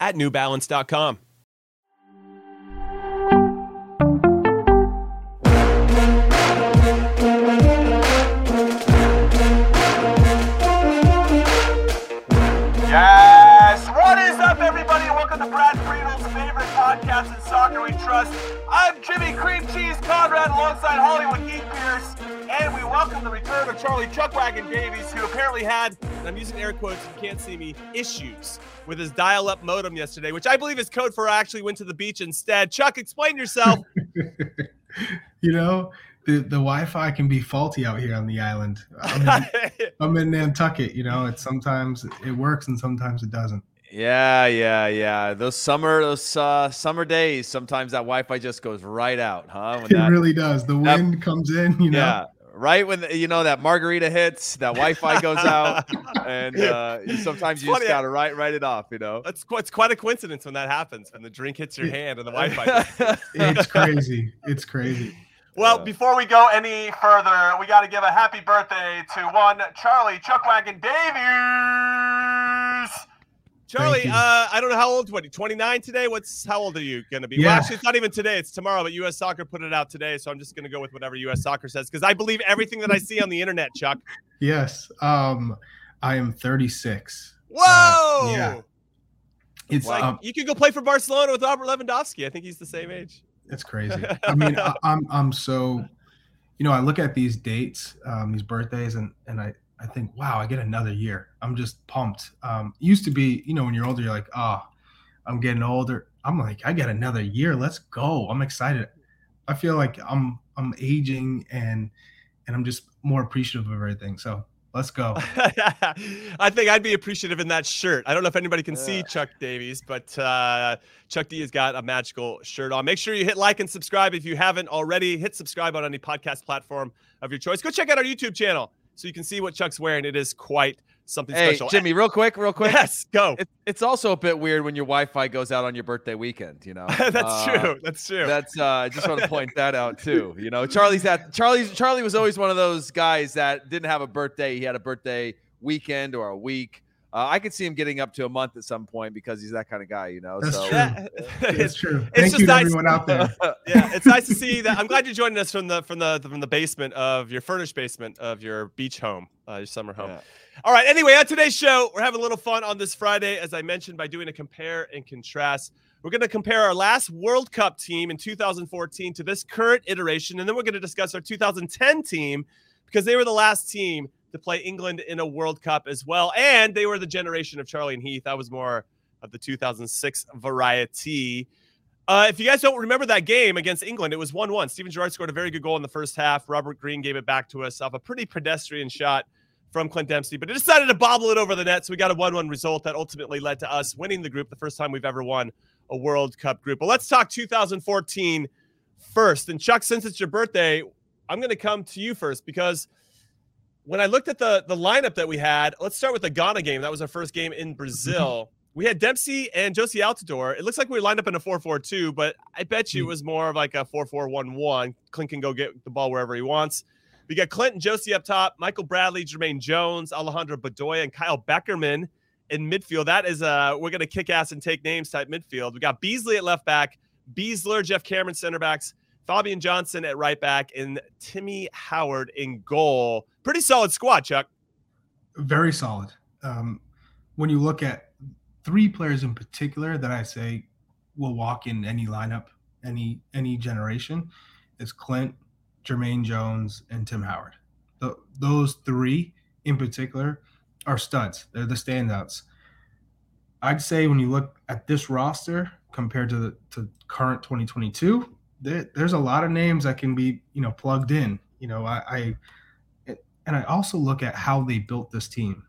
at newbalance.com. Yes! What is up, everybody? Welcome to Brad podcast in soccer we trust. I'm Jimmy Cream Cheese Conrad alongside Hollywood Geek Pearce, and we welcome the return of Charlie Chuckwagon Davies, who apparently had, and I'm using air quotes, you can't see me, issues with his dial up modem yesterday, which I believe is code for I actually went to the beach instead. Chuck, explain yourself. you know, the, the Wi-Fi can be faulty out here on the island. I'm in, I'm in Nantucket. You know, it's sometimes it works and sometimes it doesn't. Yeah, yeah, yeah. Those summer, those uh, summer days, sometimes that Wi-Fi just goes right out, huh? When it that, really does. The wind comes in, you know. Yeah, right when the, you know that margarita hits, that Wi-Fi goes out, and uh, sometimes you just gotta write write it off. You know, it's quite, it's quite a coincidence when that happens when the drink hits your hand and the Wi-Fi. it's crazy. It's crazy. Well, before we go any further, we got to give a happy birthday to one Charlie Chuckwagon Davies. Charlie, uh, I don't know how old. What, 29 today? What's how old are you going to be? Yeah. Well, actually, it's not even today. It's tomorrow. But U.S. Soccer put it out today, so I'm just going to go with whatever U.S. Soccer says because I believe everything that I see on the internet. Chuck. Yes, um, I am 36. Whoa! Uh, yeah. It's like um, you could go play for Barcelona with Robert Lewandowski. I think he's the same age. It's crazy. I mean, I, am I'm so, you know, I look at these dates, um, these birthdays, and and I I think, wow, I get another year. I'm just pumped. Um, used to be, you know, when you're older, you're like, oh, I'm getting older. I'm like, I get another year. Let's go. I'm excited. I feel like I'm I'm aging and and I'm just more appreciative of everything. So Let's go. I think I'd be appreciative in that shirt. I don't know if anybody can see Chuck Davies, but uh, Chuck D has got a magical shirt on. Make sure you hit like and subscribe if you haven't already. Hit subscribe on any podcast platform of your choice. Go check out our YouTube channel so you can see what Chuck's wearing. It is quite something hey, special. Jimmy, real quick, real quick. Yes, go. It, it's also a bit weird when your Wi-Fi goes out on your birthday weekend. You know, that's uh, true. That's true. That's. Uh, I just want to point that out too. You know, Charlie's that. Charlie's Charlie was always one of those guys that didn't have a birthday. He had a birthday weekend or a week. Uh, I could see him getting up to a month at some point because he's that kind of guy, you know. That's so, true. Yeah. it's true. Thank it's you to nice. everyone out there. yeah, it's nice to see that. I'm glad you're joining us from the from the from the basement of your furnished basement of your beach home, uh, your summer home. Yeah. All right. Anyway, on today's show, we're having a little fun on this Friday, as I mentioned, by doing a compare and contrast. We're going to compare our last World Cup team in 2014 to this current iteration, and then we're going to discuss our 2010 team because they were the last team to play England in a World Cup as well. And they were the generation of Charlie and Heath. That was more of the 2006 variety. Uh, if you guys don't remember that game against England, it was 1 1. Steven Gerrard scored a very good goal in the first half. Robert Green gave it back to us off a pretty pedestrian shot from Clint Dempsey, but it decided to bobble it over the net. So we got a 1 1 result that ultimately led to us winning the group, the first time we've ever won a World Cup group. But let's talk 2014 first. And Chuck, since it's your birthday, I'm going to come to you first because when I looked at the the lineup that we had, let's start with the Ghana game. That was our first game in Brazil. Mm-hmm. We had Dempsey and Jozy Altidore. It looks like we lined up in a 4-4-2, but I bet you it mm. was more of like a 4-4-1-1. Clint can go get the ball wherever he wants. We got Clint and Jozy up top, Michael Bradley, Jermaine Jones, Alejandro Bedoya, and Kyle Beckerman in midfield. That is uh we're gonna kick ass and take names type midfield. We got Beasley at left back, Besler, Geoff Cameron center backs, Fabian Johnson at right back, and Timmy Howard in goal. Pretty solid squad, Chuck. Very solid. Um, when you look at three players in particular that I say will walk in any lineup, any any generation, is Clint, Jermaine Jones, and Tim Howard. The, those three in particular are studs. They're the standouts. I'd say when you look at this roster compared to the to current 2022, there, there's a lot of names that can be you know plugged in. You know, I, I and I also look at how they built this team.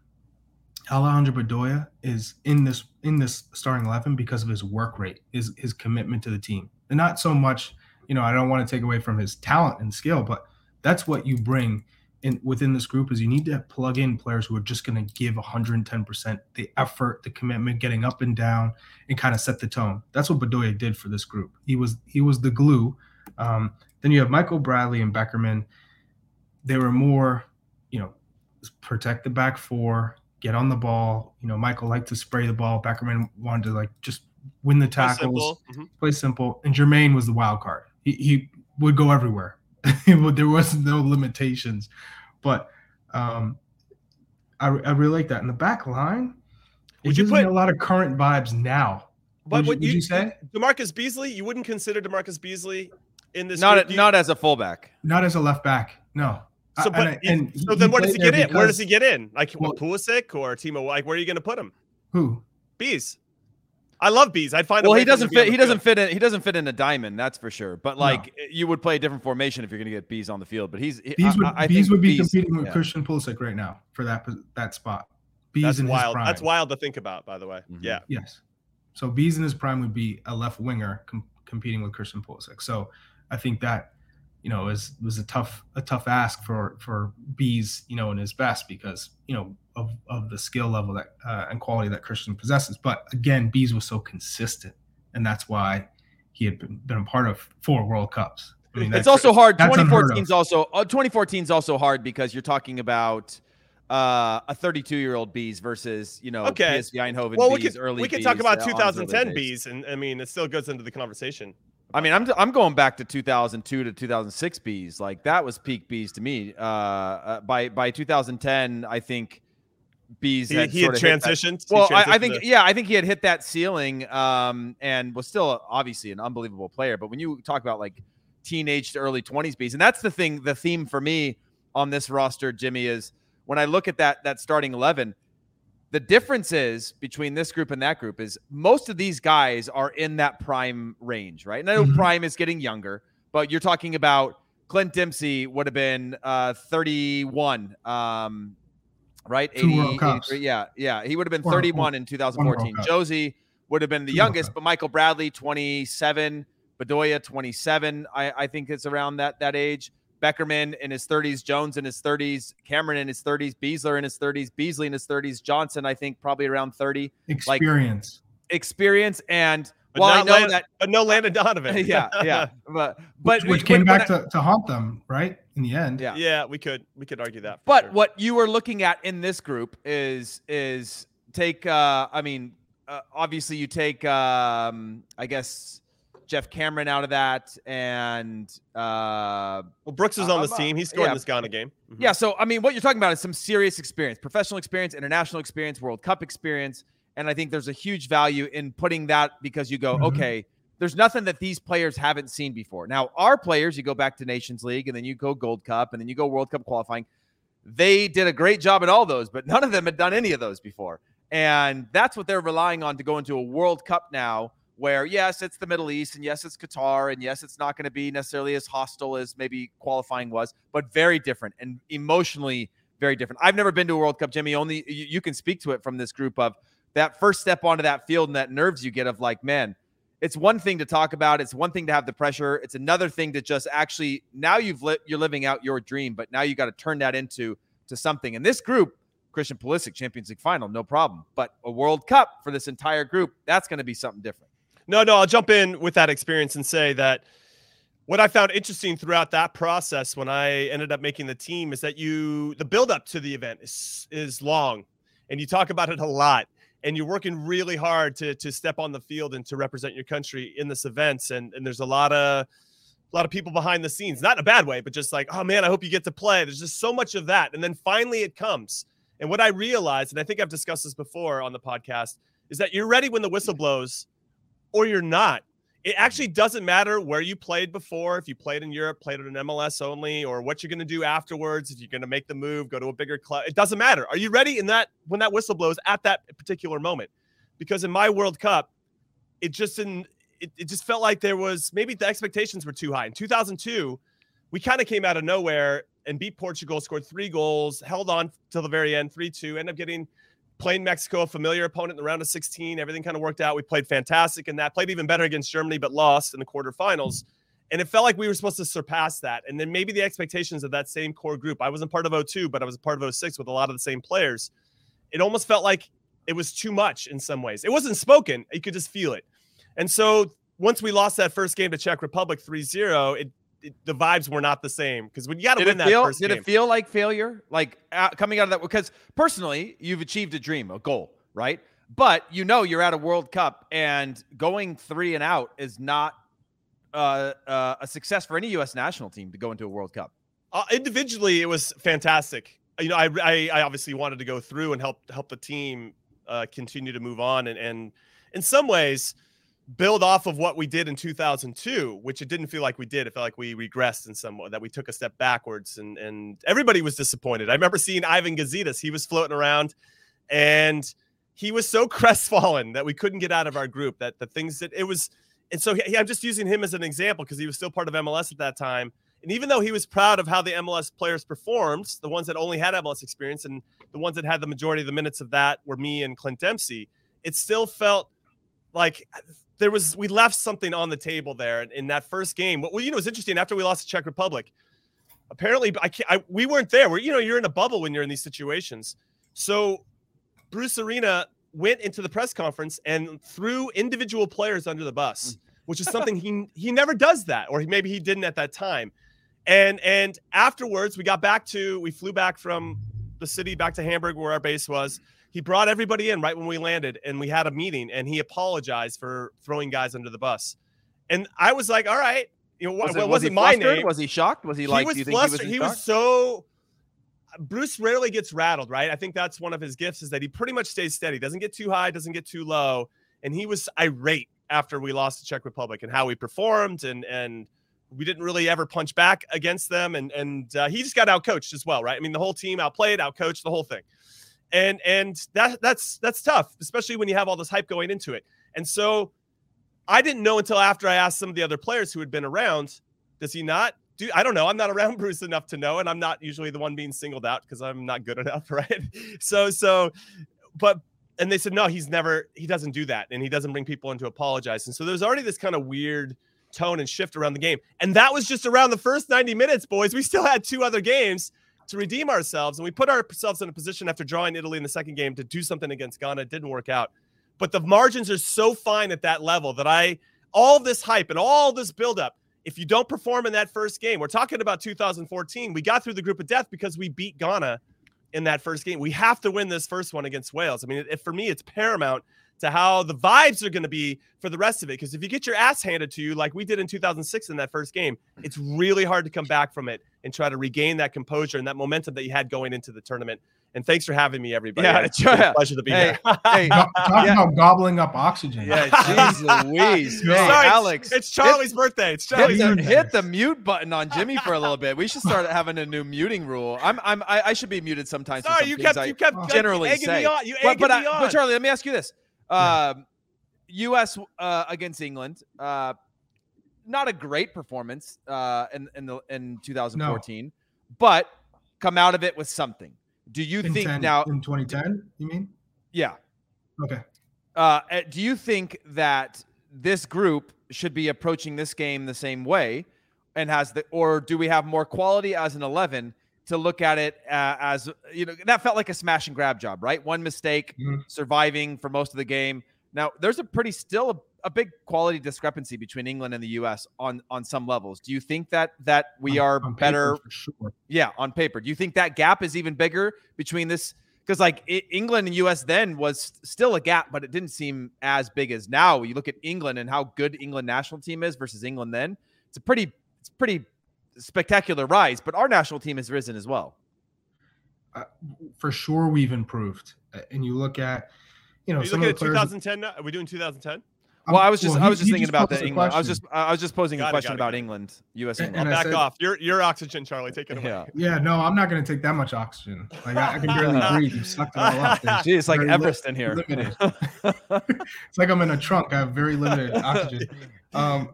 Alejandro Bedoya is in this in this starting eleven because of his work rate, his his commitment to the team, and not so much. You know, I don't want to take away from his talent and skill, but that's what you bring in within this group is you need to plug in players who are just going to give 110% the effort the commitment getting up and down and kind of set the tone. That's what bedoya did for this group. He was he was the glue. Um, then you have michael bradley and beckerman. They were more you know protect the back four get on the ball. You know michael liked to spray the ball. Beckerman wanted to like just win the tackles play simple, mm-hmm. play simple. and jermaine was the wild card. He, he would go everywhere there was no limitations, but um, I, I really like that. In the back line, would you put, a lot of current vibes now. But would, you, would you, say DaMarcus Beasley? You wouldn't consider DaMarcus Beasley in this? Not group, not as a fullback. Not as a left back. No. So, but, and, and so then, where does he get in? Because, where does he get in? Like well, Pulisic or Timo? Like, where are you going to put him? Who? Bees. I love bees. I'd find. Well, he doesn't fit. He doesn't fit in. He doesn't fit in a diamond. That's for sure. But like, no. you would play a different formation if you're going to get bees on the field. But he's bees would, I, I bees would be bees, competing with yeah. Christian Pulisic right now for that that spot. Bees That's in wild. His prime. That's wild to think about. By the way, mm-hmm. yeah. Yes. So bees in his prime would be a left winger com- competing with Christian Pulisic. So I think that you know is was a tough a tough ask for for bees you know in his best because you know of, of the skill level that uh, and quality that Christian possesses. But again, Bees was so consistent, and that's why he had been, been a part of four World Cups. I mean, it's also hard. 2014 is also uh, 2014 is also hard because you're talking about uh, a 32 year old bees versus you know okay. PSV Eindhoven well, bees, we could, early. We could talk about 2010 bees, and I mean it still goes into the conversation. I mean, I'm I'm going back to 2002 to 2006 bees. Like that was peak bees to me. Uh, uh by by 2010, I think Bees he, had, he had transitioned. Well, transitioned I, I, think to... yeah, I think he had hit that ceiling, um, and was still obviously an unbelievable player. But when you talk about like teenage to early 20s bees, and that's the thing, the theme for me on this roster, Jimmy, is when I look at that that starting 11. The difference is between this group and that group is most of these guys are in that prime range, right? And I know mm-hmm. prime is getting younger, but you're talking about Clint Dempsey would have been uh, 31. Um, right? 80, yeah, yeah. He would have been 31 in 2014. Jozy would have been the youngest, but Michael Bradley, 27. Bedoya, 27. I, I think it's around that that age. Beckerman in his 30s, Jones in his 30s, Cameron in his 30s, Besler in his 30s, Beasley in his 30s, Johnson, I think probably around 30. Experience. Like, experience and but well, I know Land, that, but no Landon Donovan. yeah, yeah, but but which, which came back I, to, to haunt them, right? In the end, yeah, yeah, we could we could argue that. But sure. what you were looking at in this group is is take. uh I mean, uh, obviously you take. um I guess Geoff Cameron out of that, and uh, well, Brooks is on uh, this team. He's scored yeah. this Ghana game. Mm-hmm. Yeah, so I mean, what you're talking about is some serious experience, professional experience, international experience, World Cup experience. And I think there's a huge value in putting that because you go, mm-hmm. okay, there's nothing that these players haven't seen before. Now, our players, you go back to Nations League and then you go Gold Cup and then you go World Cup qualifying. They did a great job at all those, but none of them had done any of those before. And that's what they're relying on to go into a World Cup now, where yes, it's the Middle East and yes, it's Qatar and yes, it's not going to be necessarily as hostile as maybe qualifying was, but very different and emotionally very different. I've never been to a World Cup, Jimmy. Only you, you can speak to it from this group of that first step onto that field and that nerves you get of like, man, it's one thing to talk about. It's one thing to have the pressure. It's another thing to just actually now you've you're living out your dream, but now you got to turn that into to something. And this group, Christian Pulisic, Champions League final, no problem. But a World Cup for this entire group, that's going to be something different. No, no, I'll jump in with that experience and say that what I found interesting throughout that process when I ended up making the team is that you the build up to the event is is long and you talk about it a lot and you're working really hard to to step on the field and to represent your country in this event. And and there's a lot of a lot of people behind the scenes not in a bad way but just like oh man i hope you get to play. There's just so much of that. And then finally it comes. And what i realized and i think i've discussed this before on the podcast is that you're ready when the whistle blows or you're not it actually doesn't matter where you played before, if you played in Europe, played in an MLS only, or what you're going to do afterwards, if you're going to make the move, go to a bigger club. It doesn't matter. Are you ready in that when that whistle blows at that particular moment? Because in my World Cup, it just didn't. It, it just felt like there was maybe the expectations were too high. In 2002, we kind of came out of nowhere and beat Portugal, scored three goals, held on till the very end, 3 2, end up getting playing Mexico, a familiar opponent in the round of 16. Everything kind of worked out. We played fantastic in that, played even better against Germany, but lost in the quarterfinals. And it felt like we were supposed to surpass that. And then maybe the expectations of that same core group. I wasn't part of 02, but I was part of 06 with a lot of the same players. It almost felt like it was too much in some ways. It wasn't spoken, you could just feel it. And so once we lost that first game to Czech Republic 3 0, it it, the vibes were not the same because when you got to win that feel, first did game. it feel like failure? Like uh, coming out of that because personally you've achieved a dream a goal right? But you know you're at a world cup and going three and out is not uh, uh, a success for any u.s national team to go into a world cup. Uh, individually it was fantastic. You know I, I, I obviously wanted to go through and help help the team uh, continue to move on and and in some ways build off of what we did in 2002, which it didn't feel like we did. It felt like we regressed in some way, that we took a step backwards, and and everybody was disappointed. I remember seeing Ivan Gazidis; he was floating around, and he was so crestfallen that we couldn't get out of our group. That the things that it was, and so he, I'm just using him as an example because he was still part of MLS at that time. And even though he was proud of how the MLS players performed, the ones that only had MLS experience and the ones that had the majority of the minutes of that were me and Clint Dempsey, it still felt like there was we left something on the table there in, in that first game. Well, you know, it's interesting. After we lost to Czech Republic, apparently I, can't, I we weren't there. We're you know you're in a bubble when you're in these situations. So Bruce Arena went into the press conference and threw individual players under the bus, mm. which is something he he never does that, or maybe he didn't at that time. And and afterwards, we got back to we flew back from the city back to Hamburg where our base was he brought everybody in right when we landed and we had a meeting and he apologized for throwing guys under the bus. And I was like, all right, you know, was it, was it my name? Was he shocked? Was he, he like, was do you flustered. think he was, he was so Bruce rarely gets rattled, right? I think that's one of his gifts is that he pretty much stays steady, doesn't get too high, doesn't get too low. And he was irate after we lost to Czech Republic and how we performed and and we didn't really ever punch back against them and and uh, he just got outcoached as well, right? I mean, the whole team outplayed, outcoached the whole thing and and that that's that's tough, especially when you have all this hype going into it. And so I didn't know until after I asked some of the other players who had been around, does he not do I don't know. I'm not around Bruce enough to know, and I'm not usually the one being singled out because I'm not good enough, right? So so but and they said no, he's never he doesn't do that and he doesn't bring people in to apologize. And so there's already this kind of weird tone and shift around the game. And that was just around the first 90 minutes, boys. We still had two other games to redeem ourselves. And we put ourselves in a position after drawing Italy in the second game to do something against Ghana. It didn't work out. But the margins are so fine at that level that I, all this hype and all this buildup, if you don't perform in that first game, we're talking about 2014. We got through the group of death because we beat Ghana in that first game. We have to win this first one against Wales. I mean, for me, it's paramount to how the vibes are going to be for the rest of it. Because if you get your ass handed to you like we did in 2006 in that first game, it's really hard to come back from it and try to regain that composure and that momentum that you had going into the tournament. And thanks for having me, everybody. Yeah, it's a pleasure to be hey, here. hey, talk yeah. about gobbling up oxygen. Yeah, jeez Louise. Hey, Sorry, Alex. It's Charlie's hit, birthday. It's Charlie's hit the, birthday. hit the mute button on Jimmy for a little bit. We should start having a new muting rule. I'm, I'm, I, I should be muted sometimes. Sorry, you kept, you kept generally egging say. me on. You but, but, me I, on. but Charlie, let me ask you this: um, U.S. Uh, against England. Uh, not a great performance uh, in in, the, in 2014, no. but come out of it with something. Do you in think 10, now in 2010? You mean? Yeah. Okay. Uh, do you think that this group should be approaching this game the same way, and has the, or do we have more quality as an 11 to look at it uh, as you know that felt like a smash and grab job, right? One mistake, mm-hmm. surviving for most of the game. Now there's a pretty still a, a, big quality discrepancy between England and the U.S. on on some levels. Do you think that that we on, are on better? Sure. Yeah, on paper. Do you think that gap is even bigger between this? Because like it, England and U.S. then was still a gap, but it didn't seem as big as now. You look at England and how good England national team is versus England then. It's a pretty it's pretty spectacular rise, but our national team has risen as well. Uh, for sure, we've improved. And you look at you know, Are you looking at 2010 now? Are we doing 2010? Well, I was just well, I was just thinking just about the England. I was just I was just posing got a question it, about it. England, U.S. England. back said, off. Your your oxygen, Charlie. Take it away. Yeah, yeah no, I'm not going to take that much oxygen. Like I, I can barely breathe. You sucked it all up. Gee, it's like Everest in here. it's like I'm in a trunk. I have very limited oxygen. Um,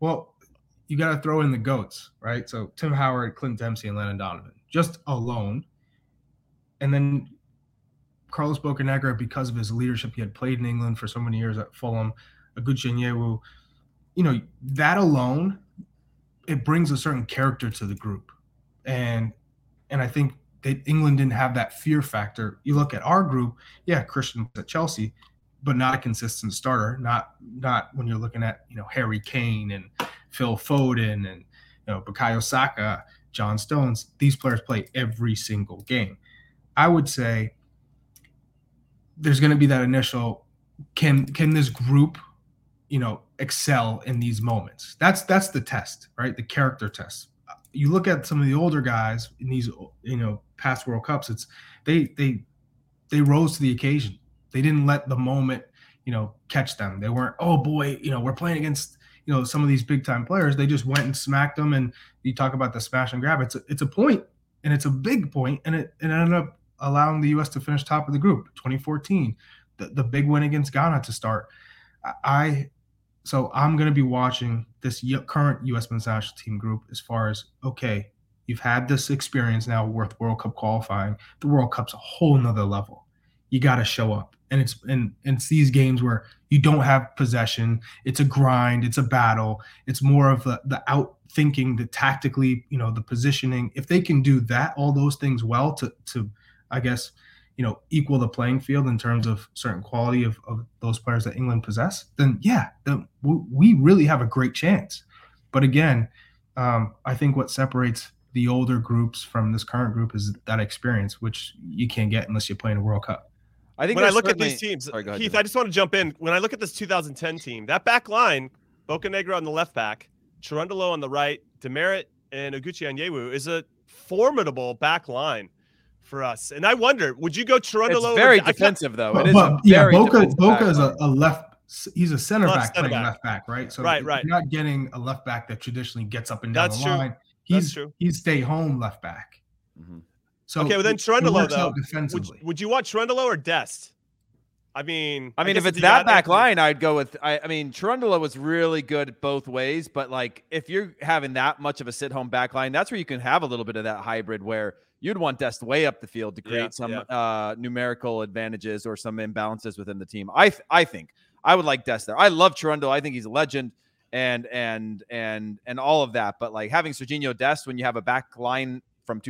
well, you got to throw in the goats, right? So Tim Howard, Clint Dempsey, and Landon Donovan, just alone, and then Carlos Bocanegra, because of his leadership, he had played in England for so many years at Fulham. Oguchi Onyewu, you know, that alone, it brings a certain character to the group, and and I think that England didn't have that fear factor. You look at our group, yeah, Christian at Chelsea, but not a consistent starter. Not not when you're looking at you know Harry Kane and Phil Foden and you know Bukayo Saka, John Stones. These players play every single game. I would say there's going to be that initial can can this group you know excel in these moments that's that's the test right the character test you look at some of the older guys in these you know past world cups it's they they they rose to the occasion they didn't let the moment you know catch them they weren't oh boy you know we're playing against you know some of these big time players they just went and smacked them and you talk about the smash and grab it's a, it's a point and it's a big point and it, it ended up allowing the us to finish top of the group 2014 the, the big win against ghana to start i so I'm going to be watching this current U.S. men's national team group as far as okay, you've had this experience now worth World Cup qualifying. The World Cup's a whole nother level. You got to show up, and it's and, and it's these games where you don't have possession. It's a grind. It's a battle. It's more of the the out thinking, the tactically, you know, the positioning. If they can do that, all those things well to to, I guess you know equal the playing field in terms of certain quality of, of those players that England possess, then yeah, then we really have a great chance. But again, um, I think what separates the older groups from this current group is that experience, which you can't get unless you play in a World Cup. I think when I look at these teams, Sorry, ahead, Heath, I just want to jump in. When I look at this 2010 team, that back line, Bocanegra on the left back, Cherundolo on the right, Demerit and Oguchi Onyewu is a formidable back line for us. And I wonder, would you go Cherundolo? It's very defensive, though. But, but yeah, Boca Boca is a, a, left. He's a center back center playing back. left back, right? So right, right. You're not getting a left back that traditionally gets up and down That's the line. He's That's true. he's stay home left back. Mm-hmm. So okay, well then Cherundolo though. Would, would, you want Cherundolo or Dest? I mean, I mean, I if it's that back line, I'd go with. I, I mean, Cherundolo was really good both ways, but like if you're having that much of a sit home back line, that's where you can have a little bit of that hybrid where you'd want Dest way up the field to create yeah, some yeah. Uh, numerical advantages or some imbalances within the team. I th- I think I would like Dest there. I love Cherundolo. I think he's a legend and and and and all of that. But like having Serginho Dest when you have a back line from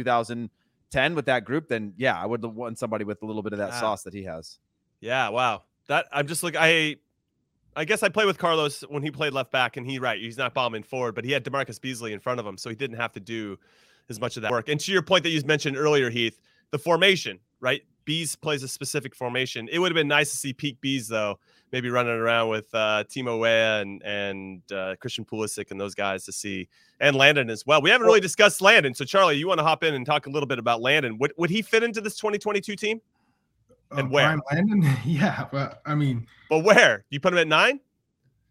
2010 with that group, then yeah, I would want somebody with a little bit of that sauce that he has. Yeah, wow. That I'm just like I I guess I play with Carlos when he played left back, and he right, he's not bombing forward, but he had DaMarcus Beasley in front of him, so he didn't have to do as much of that work. And to your point that you mentioned earlier, Heath, the formation, right? Bees plays a specific formation. It would have been nice to see peak Bees though, maybe running around with uh, Timo Weah and and uh, Christian Pulisic and those guys to see, and Landon as well. We haven't really discussed Landon, so Charlie, you want to hop in and talk a little bit about Landon? Would would he fit into this 2022 team? And uh, where? Landon, yeah, but I mean, but where? You put him at nine?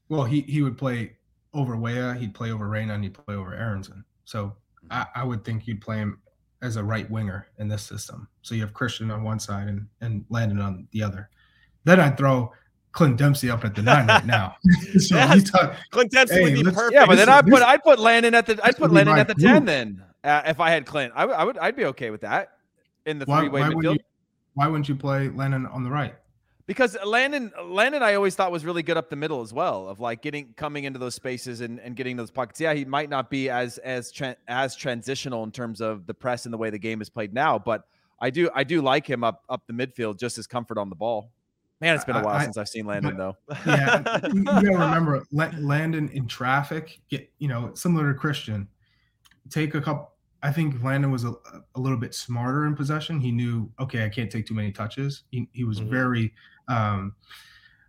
Well, he he would play over Weah, he'd play over Reyna, and he'd play over Aaronson. So I, I would think you'd play him as a right winger in this system. So you have Christian on one side and, and Landon on the other. Then I'd throw Clint Dempsey up at the nine right now. so yes. talk, Clint Dempsey hey, would be perfect. Yeah, but then I put I'd put Landon at the I'd put Landon at the group. ten then uh, if I had Clint. I, I would I'd be okay with that in the three way midfield. You, why wouldn't you play Landon on the right? because Landon Landon I always thought was really good up the middle as well of like getting coming into those spaces and, and getting those pockets. Yeah, he might not be as as tra- as transitional in terms of the press and the way the game is played now, but I do I do like him up up the midfield just as comfort on the ball. Man, it's been a while I, since I've seen Landon though. Yeah, you, gotta remember Landon in traffic, get you know similar to Christian. Take a couple I think Landon was a, a little bit smarter in possession. He knew, okay, I can't take too many touches. He, he was mm-hmm. very, um,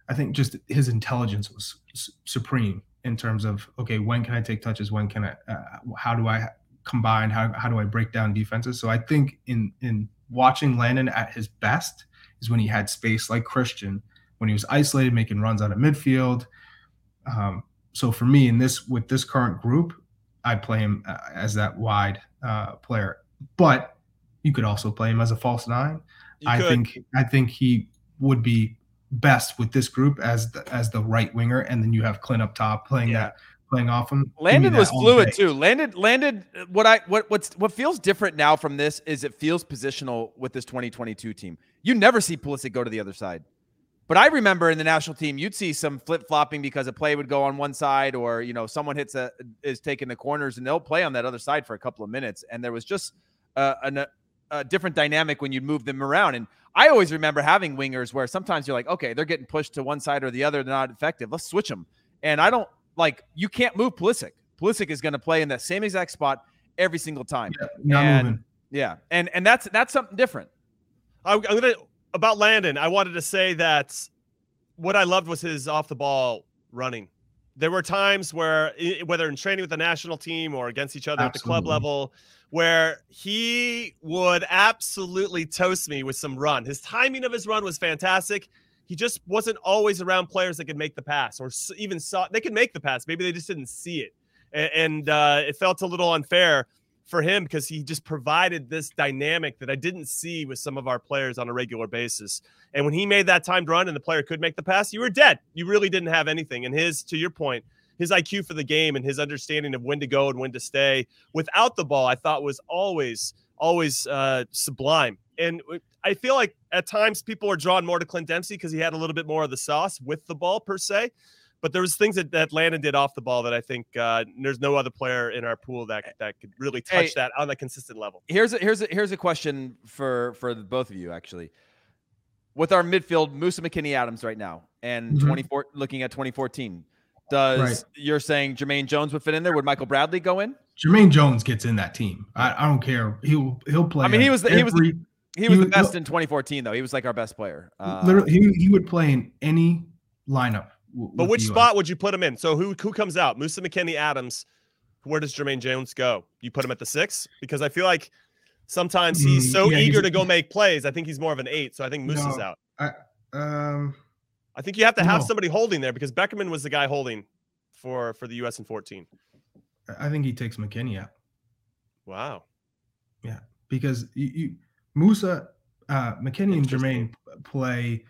I think just his intelligence was s- supreme in terms of, okay, when can I take touches? When can I, uh, how do I combine? How, how do I break down defenses? So I think in, in watching Landon at his best is when he had space like Christian, when he was isolated, making runs out of midfield, Um, so for me, in this with this current group, I'd play him uh, as that wide uh, player. But you could also play him as a false nine. You I could. think I think he would be best with this group as the, as the right winger, and then you have Clint up top playing Yeah. that playing off him. Landon was fluid too. Landon, landed. What I what what's what feels different now from this is it feels positional with this 2022 team. You never see Pulisic go to the other side, but I remember in the national team you'd see some flip flopping because a play would go on one side or you know someone hits a is taking the corners and they'll play on that other side for a couple of minutes and there was just a, a, a different dynamic when you'd move them around and. I always remember having wingers where sometimes you're like, okay, they're getting pushed to one side or the other, they're not effective. Let's switch them. And I don't like you can't move Pulisic. Pulisic is going to play in that same exact spot every single time. Yeah, And- moving. Yeah, and and that's that's something different. I'm, I'm gonna about Landon. I wanted to say that what I loved was his off the ball running. There were times where, whether in training with the national team or against each other at the club level, where he would absolutely toast me with some run. His timing of his run was fantastic. He just wasn't always around players that could make the pass or even saw they could make the pass. Maybe they just didn't see it, A- and uh, it felt a little unfair for him because he just provided this dynamic that I didn't see with some of our players on a regular basis. And when he made that timed run and the player could make the pass, you were dead. You really didn't have anything. And his, to your point, his IQ for the game and his understanding of when to go and when to stay without the ball, I thought was always, always uh, sublime. And I feel like at times people are drawn more to Clint Dempsey because he had a little bit more of the sauce with the ball per se. But there was things that, that Landon did off the ball that I think uh, there's no other player in our pool that that could really touch Hey. that on a consistent level. Here's a, here's a, here's a question for for both of you actually. With our midfield, Musah McKennie Adams right now, and Mhm. 24 looking at 2014, does Right. you're saying Jermaine Jones would fit in there? Would Michael Bradley go in? Jermaine Jones gets in that team. I, I don't care. He'll he'll play. I mean, he was the- he was the- every- He He was the best in 2014 though. He was like our best player. Uh, literally he, he would play in any lineup. W- But which spot would you put him in? So who who comes out? Musah McKennie Adams. Where does Jermaine Jones go? You put him at the six because I feel like sometimes he's Mm, so yeah, eager he's- to go make plays. I think he's more of an eight. So I think Musah's No. out. Um, I think you have to have No. somebody holding there because Beckerman was the guy holding for for the U.S. in 14. I think he takes McKennie out Wow. Yeah, because you, you Musah, uh, McKennie and Jermaine play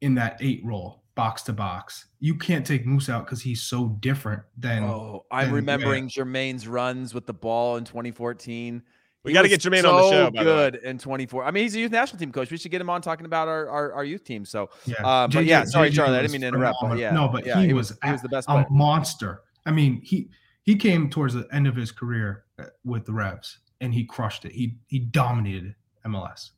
in that eight role, box to box. You can't take Moose out because he's so different than. Oh, I'm and- yeah. remembering Jermaine's runs with the ball in 2014. We gotta get Jermaine on the show, by the way. good in 24. I mean, he's a youth national team coach. We should get him on talking about our our, our youth team. So, Yeah, uh, but JJ yeah, sorry, JJ Charlie, I didn't mean to interrupt. But yeah, no, but yeah, he, was he was the best a player. monster. I mean, he he came towards the end of his career uh, with the Revs, and he crushed it. He he dominated MLS.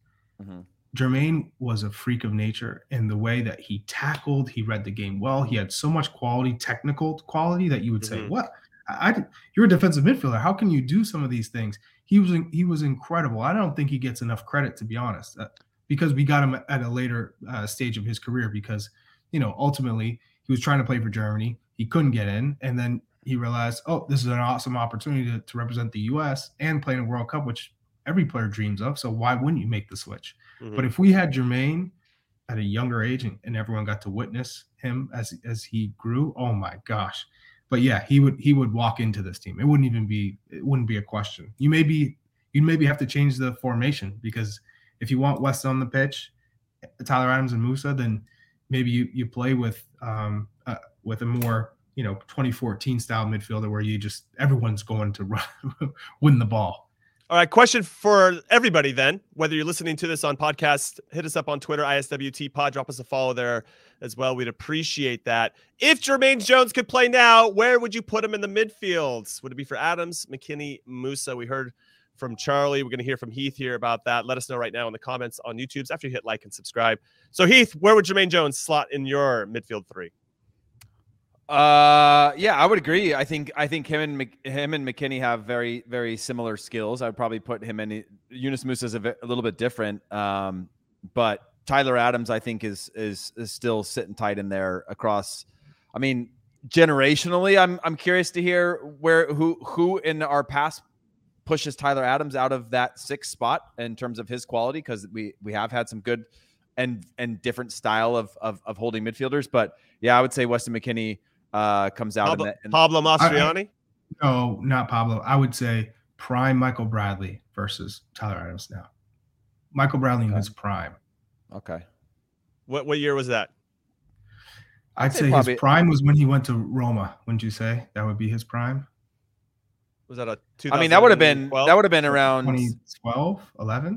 Mhm. Jermaine was a freak of nature in the way that he tackled. He read the game well. He had so much quality, technical quality that you would say, Mhm. "What? I, I- you're a defensive midfielder. How can you do some of these things?" He was he was incredible. I don't think he gets enough credit, to be honest, uh, because we got him at a later uh, stage of his career. Because you know, ultimately, he was trying to play for Germany. He couldn't get in, and then he realized, "Oh, this is an awesome opportunity to, to represent the U.S. and play in a World Cup, which every player dreams of. So why wouldn't you make the switch?" Mhm. But if we had Jermaine at a younger age and, and everyone got to witness him as as he grew, oh my gosh. But yeah, he would he would walk into this team. It wouldn't even be it wouldn't be a question. You maybe you maybe have to change the formation because if you want West on the pitch, Tyler Adams and Musah, then maybe you you play with um uh, with a more you know 2014 style midfielder where you just everyone's going to run, win the ball. All right, question for everybody then. Whether you're listening to this on podcast, hit us up on Twitter, ISWT Pod, drop us a follow there as well. We'd appreciate that. If Jermaine Jones could play now, where would you put him in the midfields? Would it be for Adams, McKennie, Musah? We heard from Charlie. We're going to hear from Heath here about that. Let us know right now in the comments on YouTube after you hit like and subscribe. So, Heath, where would Jermaine Jones slot in your midfield three? Uh, yeah, I would agree. I think I think him and Mc, him and McKennie have very very similar skills. I would probably put him in. Yunus Musah is a, a little bit different, um, but Tyler Adams I think is is is still sitting tight in there across. I mean, generationally, I'm I'm curious to hear where who who in our past pushes Tyler Adams out of that sixth spot in terms of his quality because we we have had some good and and different style of of, of holding midfielders, but yeah, I would say Weston McKennie uh, comes out. Pablo, in the, in, Pablo Mastroeni. No, not Pablo. I would say prime Michael Bradley versus Tyler Adams now. Michael Bradley in his prime. okay. What what year was that? I'd say say probably- his prime was when he went to Roma. Wouldn't you say that would be his prime? Was that a? I mean, that would have been that would have been around. 2012, 11?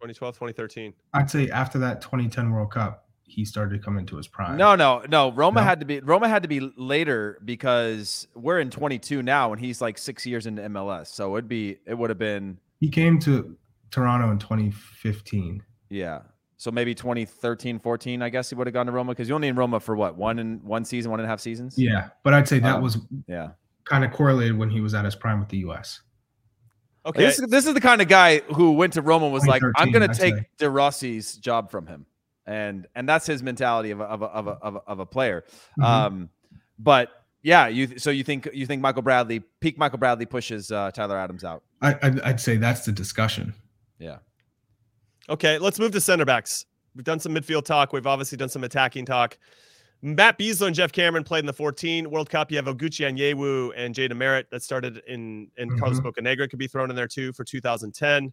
2012, 2013. I'd say after that 2010 World Cup, he started to come into his prime. No, no, no. Roma No? had to be Roma had to be later because we're in 22 now, and he's like six years into MLS. So it'd be it would have been He came to Toronto in 2015. yeah. So maybe 2013, 14, I guess he would have gone to Roma because you only in Roma for what one and one season, one and a half seasons. Yeah, but I'd say that Um, was yeah. kind of correlated when he was at his prime with the US. Okay. This, this is the kind of guy who went to Roma and was like, I'm going to take say. De Rossi's job from him, and and that's his mentality of a, of a, of a, of a, of a player. Mhm. Um, but yeah, you so you think you think Michael Bradley peak Michael Bradley pushes uh, Tyler Adams out? I, I'd, I'd say that's the discussion. Yeah. Okay, let's move to center backs. We've done some midfield talk. We've obviously done some attacking talk. Matt Besler and Geoff Cameron played in the 14 World Cup. You have Oguchi Onyewu and Jay DeMerit that started in, and Carlos Bocanegra could be thrown in there too for 2010.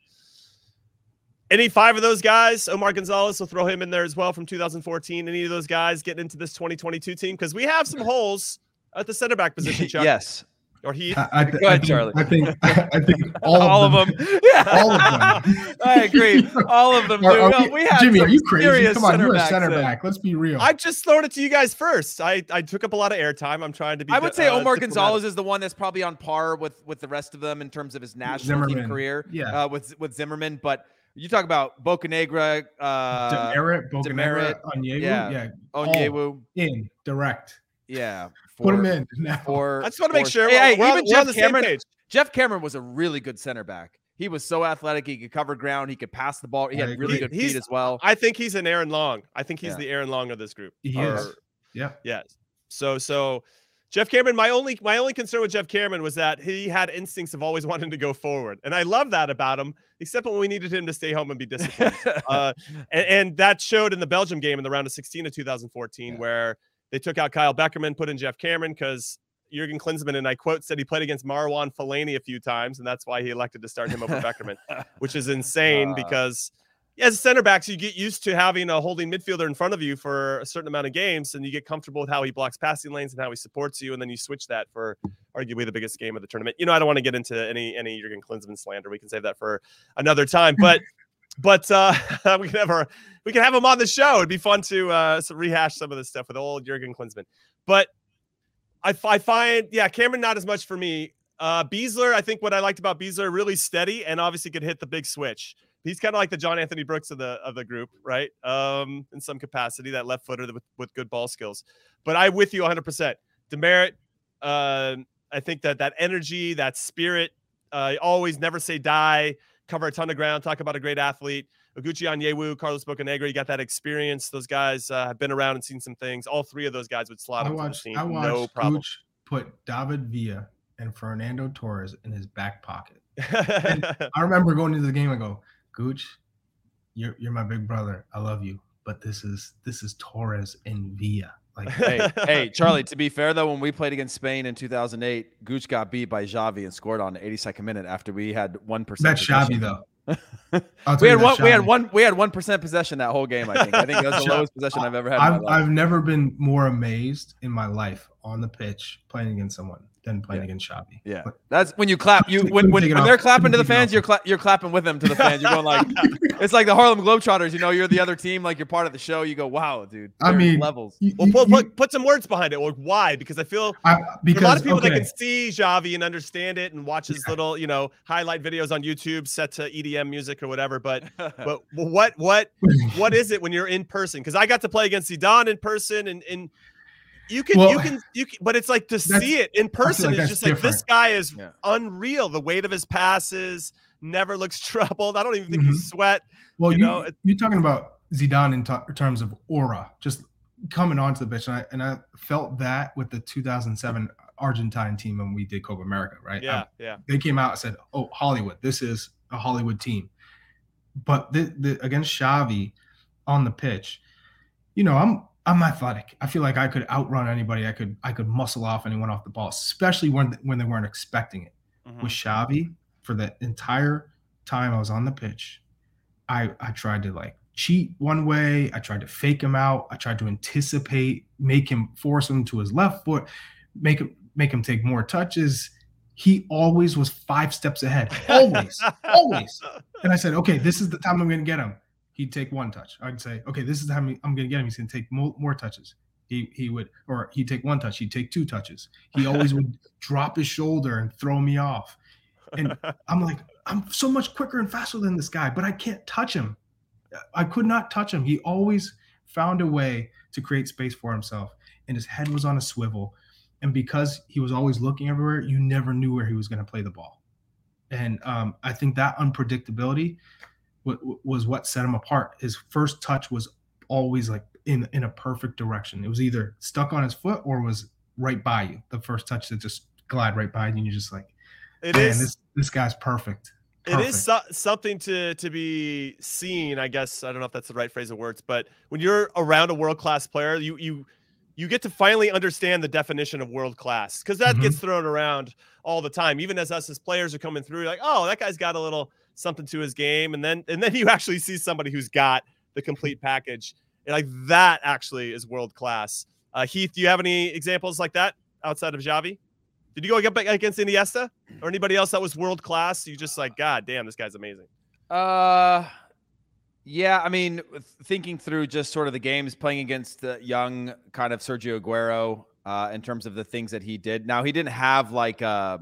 Any five of those guys, Omar Gonzalez will throw him in there as well from 2014. Any of those guys getting into this 2022 team? Because we have some holes at the center back position, Chuck. Yes, Or he. I, I, th- Go I ahead, think, Charlie. I think I think all, all, of, of them. them. Yeah, All of them. I agree. All of them. Dude. Are- are we- we had Jimmy, are you crazy? Come on, you're a backs center in. back. Let's be real. I just throwing it to you guys first. I, I took up a lot of airtime. I'm trying to be. I would say uh, Omar diplomatic. Gonzalez is the one that's probably on par with with the rest of them in terms of his national team career. Yeah. uh, with with Zimmerman, but you talk about Bocanegra, uh, Demerit, Bocanegra, Demerit, Onyewu, yeah. yeah, Onyewu, in direct. yeah. Put him in now. For, I just want to make sure Hey, we're, hey, we're, even on, we're on Geoff the Cameron, same page. Geoff Cameron was a really good center back. He was so athletic. He could cover ground. He could pass the ball. He had really agree. good He's- feet as well. I think he's an Aaron Long. I think he's Yeah. the Aaron Long of this group. He Or- is. Yeah. Yes. So so Geoff Cameron, my only my only concern with Geoff Cameron was that he had instincts of always wanting to go forward. And I love that about him, except when we needed him to stay home and be disciplined. uh, and, and that showed in the Belgium game in the round of 16 of 2014, Yeah. where they took out Kyle Beckerman, put in Geoff Cameron because Jurgen Klinsmann, and I quote, said he played against Marouane Fellaini a few times, and that's why he elected to start him over Beckerman, which is insane Uh. because as a center backs, you get used to having a holding midfielder in front of you for a certain amount of games, and you get comfortable with how he blocks passing lanes and how he supports you, and then you switch that for arguably the biggest game of the tournament. You know, I don't want to get into any any Jurgen Klinsmann slander. We can save that for another time, but. But uh, we can have our, we can have him on the show. It'd be fun to uh, rehash some of this stuff with old Jurgen Klinsmann. But I find, yeah, Cameron not as much for me. Uh, Besler, I think what I liked about Besler, really steady and obviously could hit the big switch. He's kind of like the John Anthony Brooks of the of the group, right? Um, in some capacity, that left footer with, with good ball skills. But I'm with you 100. percent Demerit, uh, I think that that energy, that spirit, uh, always never say die, cover a ton of ground, talk about a great athlete. Oguchi Onyewu, Carlos Bocanegra, you got that experience. Those guys uh, have been around and seen some things. All three of those guys would slot I watched. team, I watched no problem. Gooch put David Villa and Fernando Torres in his back pocket. I remember going into the game. I go, Gooch, you're you're my big brother. I love you, but this is this is Torres and Villa. Like hey, hey, Charlie. To be fair though, when we played against Spain in 2008, Gooch got beat by Xavi and scored on the 82nd minute after we had one percent. that's Xavi though. We had one. that's We had one. We had one percent possession that whole game. I think. I think that was the lowest possession I've ever had. I've. I've never been more amazed in my life on the pitch playing against someone than playing Yeah. against Xavi. Yeah, But- that's when you clap. You when when, when they're clapping to the fans, you're cla- you're clapping with them to the fans. You're going like, it's like the Harlem Globetrotters. You know, you're the other team. Like you're part of the show. You go, wow, dude. I mean, levels. You- well, you- put, you- put, put some words behind it. Or why? Because I feel I- because a lot of people okay, that can see Xavi and understand it and watch his little, you know, highlight videos on YouTube set to EDM music or whatever. But but what what what is it when you're in person? Because I got to play against Zidane in person, and and you can you can you can, but it's like to see it in person. like it's that's just like this guy is Yeah. unreal. The weight of his passes never looks troubled. I don't even think he Mhm. sweat. Well, you you, know, you're talking about Zidane in t- terms of aura, just coming onto the pitch, and I, and I felt that with the 2007 Argentine team when we did Copa America, right? Yeah, Um, yeah. they came out and said, "Oh, Hollywood, this is a Hollywood team," but the, the against Xavi on the pitch, you know, I'm I'm athletic. I feel like I could outrun anybody. I could I could muscle off anyone off the ball, especially when when they weren't expecting it. Mm-hmm. With Xavi, for the entire time I was on the pitch, I I tried to like cheat one way. I tried to fake him out. I tried to anticipate, make him force him to his left foot, make him make him take more touches. He always was five steps ahead. Always, always. And I said, okay, this is the time I'm going to get him he'd take one touch. I'd say, okay, this is how I'm going to get him. He's going to take more, more touches. He he would, or he'd take one touch. He'd take two touches. He always would drop his shoulder and throw me off. And I'm like, I'm so much quicker and faster than this guy, but I can't touch him. I could not touch him. He always found a way to create space for himself, and his head was on a swivel. And because he was always looking everywhere, you never knew where he was going to play the ball. And um, I think that unpredictability was what set him apart. His first touch was always like in in a perfect direction. It was either stuck on his foot or was right by you. The first touch that just glide right by you, and you're just like, it man, is, this this guy's perfect. perfect. It is so- something to to be seen. I guess I don't know if that's the right phrase of words, but when you're around a world class player, you you you get to finally understand the definition of world class because that mm-hmm. gets thrown around all the time. Even as us as players are coming through, like, oh, that guy's got a little something to his game, and then and then you actually see somebody who's got the complete package. And like that actually is world class. Uh, Heath, do you have any examples like that outside of Xavi? Did you go against Iniesta or anybody else that was world class? You just like, God damn, this guy's amazing. Uh, yeah. I mean, thinking through just sort of the games, playing against the young kind of Sergio Aguero, uh, in terms of the things that he did. Now he didn't have like. Uh,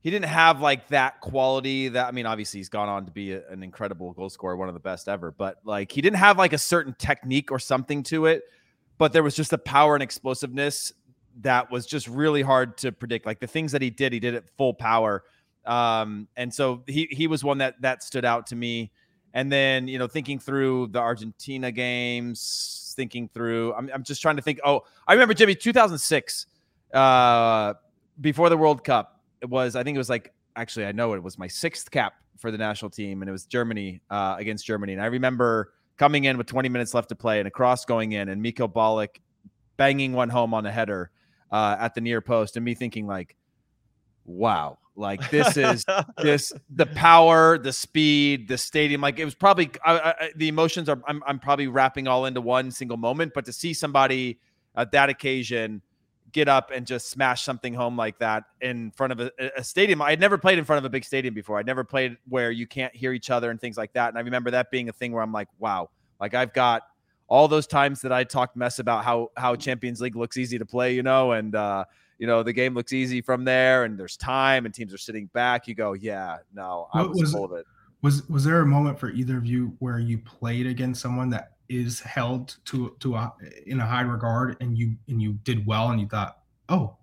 he didn't have like that quality that I mean obviously he's gone on to be a, an incredible goal scorer one of the best ever but like he didn't have like a certain technique or something to it but there was just a power and explosiveness that was just really hard to predict. Like the things that he did he did at full power um and so he he was one that that stood out to me. And then you know thinking through the Argentina games thinking through I'm, I'm just trying to think oh I remember Jimmy 2006 uh before the World Cup it was I think it was like actually I know it was my sixth cap for the national team, and it was Germany uh, against Germany. And I remember coming in with 20 minutes left to play and a cross going in, and Michael Ballack banging one home on a header uh, at the near post, and me thinking like, wow. Like this is this the power, the speed, the stadium. Like it was probably I, I, the emotions are. I'm, I'm probably wrapping all into one single moment. But to see somebody at that occasion get up and just smash something home like that in front of a, a, stadium. I'd never played in front of a big stadium before. I'd never played where you can't hear each other and things like that. And I remember that being a thing where I'm like, wow, like I've got all those times that I talked mess about how how Champions League looks easy to play, you know, and uh, you know the game looks easy from there, and there's time, and teams are sitting back. You go, yeah, no, I was, was full of it. Was was there a moment for either of you where you played against someone that is held to to a, in a high regard and you and you did well and you thought oh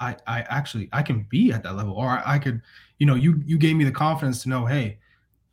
i i actually i can be at that level or i, I could you know you you gave me the confidence to know hey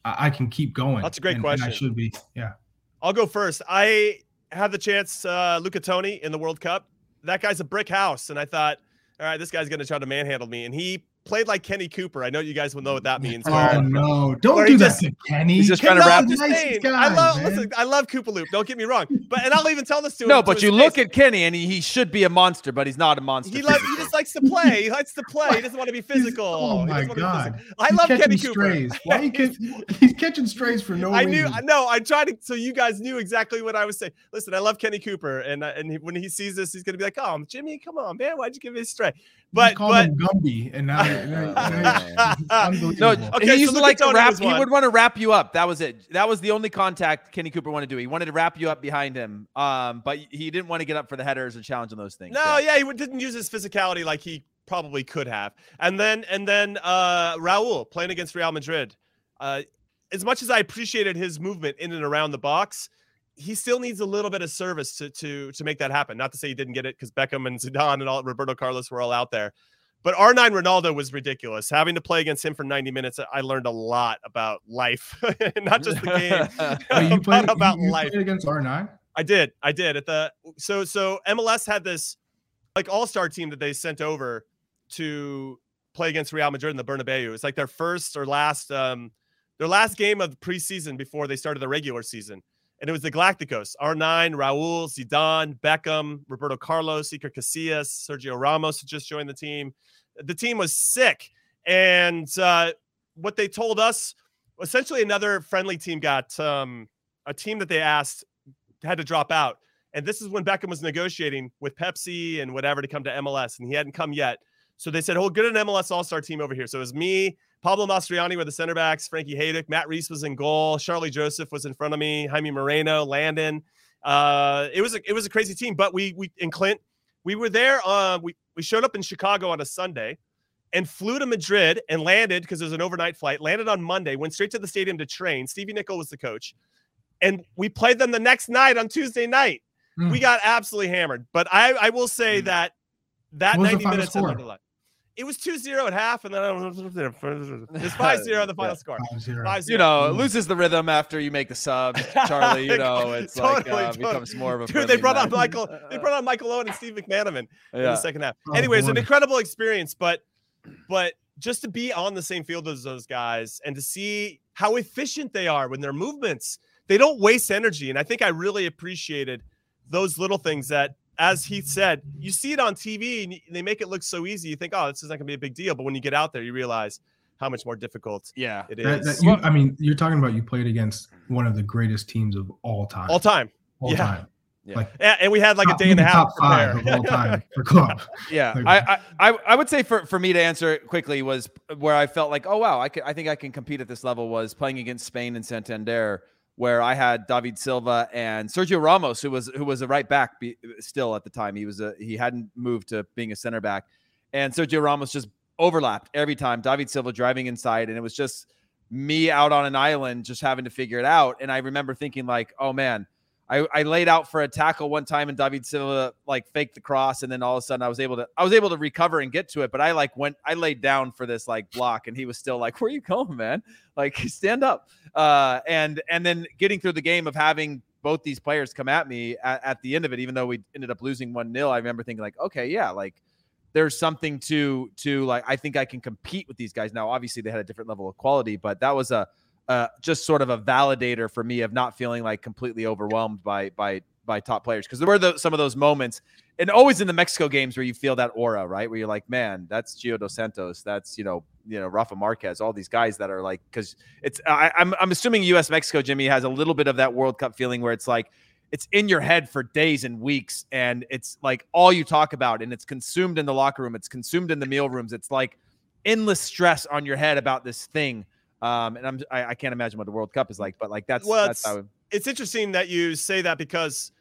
i, I can keep going that's a great and, question and i should be yeah. I'll go first. I had the chance uh luca toni in the world cup. That guy's a brick house and i thought all right this guy's going to try to manhandle me and he played like Kenny Cooper. I know you guys will know what that means. Oh where, no! Don't do that to Kenny. He's just trying to wrap his nice guy, I love man. listen. I love Koopa Loop. Don't get me wrong, but and I'll even tell this to him. No, but you look face. at Kenny and he, he should be a monster, but he's not a monster. He, like, he just likes to play. He likes to play. He doesn't want to be physical. oh my god! I love Kenny strays. Cooper. Why he catch, he's catching strays for no reason. I reason. knew. No, I tried to. So you guys knew exactly what I was saying. Listen, I love Kenny Cooper, and and he, when he sees this, he's gonna be like, "Oh, Jimmy, come on, man, why'd you give me a stray?" But but Gumby, and now, now no, okay, he used so to like to wrap. He would want to wrap you up. That was it. That was the only contact Kenny Cooper wanted to do. He wanted to wrap you up behind him. Um, but he didn't want to get up for the headers and challenge on those things. No, yeah, yeah he didn't use his physicality like he probably could have. And then and then uh, Raul playing against Real Madrid. Uh, as much as I appreciated his movement in and around the box, he still needs a little bit of service to to to make that happen. Not to say he didn't get it because Beckham and Zidane and all Roberto Carlos were all out there. But R9 Ronaldo was ridiculous. Having to play against him for 90 minutes, I learned a lot about life, not just the game, oh, you played, about you, you life. Played against R9? I did. I did at the so so MLS had this like all-star team that they sent over to play against Real Madrid in the Bernabeu. It's like their first or last um their last game of preseason before they started the regular season. And it was the Galacticos: R9, Raul, Zidane, Beckham, Roberto Carlos, Iker Casillas, Sergio Ramos had just joined the team. The team was sick, and uh, what they told us essentially another friendly team got um, a team that they asked had to drop out. And this is when Beckham was negotiating with Pepsi and whatever to come to MLS, and he hadn't come yet. So they said, "Oh, get an MLS All Star team over here." So it was me, Pablo Mastroeni were the center backs, Frankie Hejduk, Matt Reis was in goal, Shalrie Joseph was in front of me, Jaime Moreno, Landon. Uh, it was a it was a crazy team, but we we in Clint, we were there. Uh, we we showed up in Chicago on a Sunday and flew to Madrid and landed because it was an overnight flight. Landed on Monday, went straight to the stadium to train. Stevie Nicol was the coach, and we played them the next night on Tuesday night. Mm. We got absolutely hammered. But I I will say mm. that that 90 minutes it was 2-0 at half, and then it's 5-0 the final yeah. score. 5-0. 5-0. You know, loses the rhythm after you make the sub, Charlie. You know, it's totally, like uh, totally. becomes more of a. Dude, they brought on Michael. They brought on Michael Owen and Steve McManaman yeah. in the second half. Oh, Anyways, boy. an incredible experience, but but just to be on the same field as those guys and to see how efficient they are when their movements, they don't waste energy, and I think I really appreciated those little things that as he said, you see it on TV and they make it look so easy. You think, oh, this is not going to be a big deal. But when you get out there, you realize how much more difficult yeah, it is. That, that you, I mean, you're talking about you played against one of the greatest teams of all time. All time. All yeah. time. Yeah. Like, yeah, and we had like a day and a half. Top five of all time for club. Yeah, like, I, I I would say for, for me to answer it quickly was where I felt like, oh wow, I could, I think I can compete at this level was playing against Spain and Santander where I had David Silva and Sergio Ramos, who was who was a right back be, still at the time. He was a he hadn't moved to being a center back, and Sergio Ramos just overlapped every time. David Silva driving inside, and it was just me out on an island, just having to figure it out. And I remember thinking like, oh man, I, I laid out for a tackle one time and David Silva like faked the cross and then all of a sudden I was able to I was able to recover and get to it but I like went I laid down for this like block and he was still like where are you going man? Like stand up. Uh and and then getting through the game of having both these players come at me at, at the end of it even though we ended up losing 1-0 I remember thinking like okay yeah like there's something to to like I think I can compete with these guys. Now obviously they had a different level of quality but that was a uh, just sort of a validator for me of not feeling like completely overwhelmed by by by top players because there were the, some of those moments and always in the Mexico games where you feel that aura, right? Where you're like, man, that's Gio dos Santos, that's you know, you know, Rafa Marquez, all these guys that are like, because it's I, I'm I'm assuming U.S. Mexico Jimmy has a little bit of that World Cup feeling where it's like it's in your head for days and weeks, and it's like all you talk about, and it's consumed in the locker room, it's consumed in the meal rooms, it's like endless stress on your head about this thing um, and I'm I, I, can't imagine what the World Cup is like, but like that's well, that's it's, how it's interesting that you say that because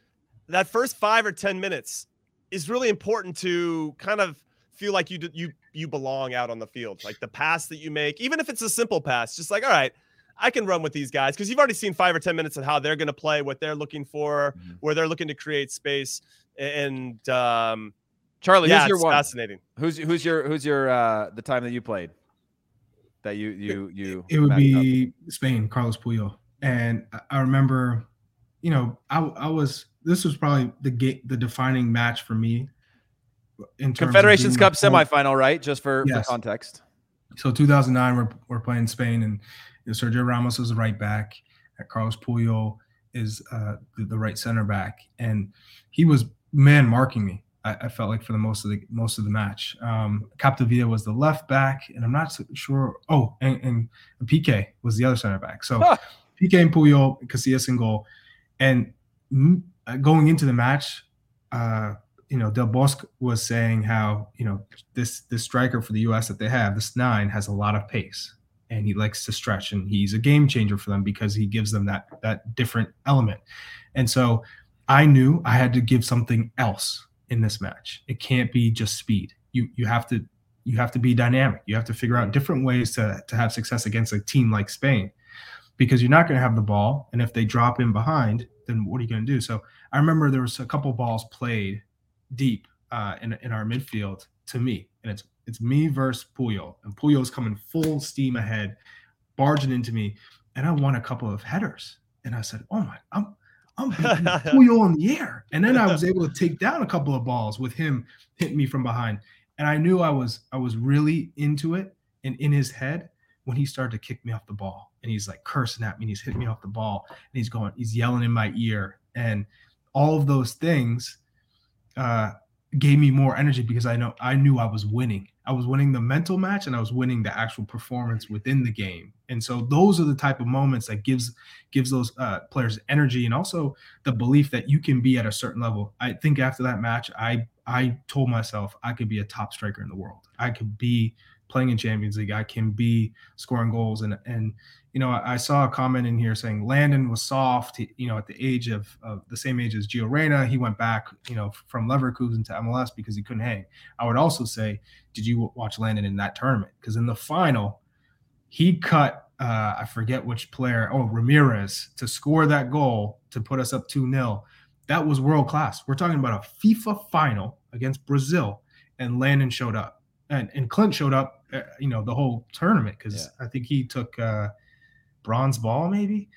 that first five or ten minutes is really important to kind of feel like you you you belong out on the field. Like the pass that you make, even if it's a simple pass, just like all right, I can run with these guys because you've already seen five or ten minutes of how they're going to play, what they're looking for, mm-hmm. where they're looking to create space, and um, Charlie, yeah, who's your one? Fascinating. Who's who's your who's your uh the time that you played? That you you you it would be up? Spain, Carlos Puyol. And I remember, you know, I I was this was probably the gate the defining match for me in Confederations Cup semifinal, right? Just for, yes. for context. So 2009, we're, we're playing Spain, and you know, Sergio Ramos is the right back. At Carlos Puyol is uh, the, the, right center back, and he was man marking me. I, I, felt like for the most of the most of the match. Um, Capdevila was the left back, and I'm not sure. Oh, and, and Piqué was the other center back. So huh. Piqué and Puyol, Casillas in goal, and uh, going into the match, uh, you know, Del Bosque was saying how you know this this striker for the U.S. that they have, this nine, has a lot of pace, and he likes to stretch, and he's a game changer for them because he gives them that that different element, and so. I knew I had to give something else in this match. It can't be just speed. You you have to you have to be dynamic. You have to figure out different ways to to have success against a team like Spain, because you're not going to have the ball, and if they drop in behind, then what are you going to do? So I remember there was a couple balls played deep uh, in in our midfield to me, and it's it's me versus Puyol, and Puyol's coming full steam ahead, barging into me, and I won a couple of headers, and I said, "Oh my, I'm I'm you in the air. And then I was able to take down a couple of balls with him hitting me from behind. And I knew I was I was really into it and in his head when he started to kick me off the ball and he's like cursing at me and he's hitting me off the ball and he's going, he's yelling in my ear. And all of those things uh, gave me more energy because I know I knew I was winning. I was winning the mental match and I was winning the actual performance within the game. And so those are the type of moments that gives gives those uh, players energy and also the belief that you can be at a certain level. I think after that match, I I told myself I could be a top striker in the world. I could be playing in Champions League. I can be scoring goals. And and you know, I, saw a comment in here saying Landon was soft. You know, at the age of, of the same age as Gio Reyna, he went back, you know, from Leverkusen to MLS because he couldn't hang. I would also say, did you watch Landon in that tournament? Because in the final, he cut. Uh, I forget which player. Oh, Ramirez to score that goal to put us up two 0 That was world class. We're talking about a FIFA final against Brazil, and Landon showed up, and and Clint showed up you know the whole tournament because yeah. I think he took uh, bronze ball maybe,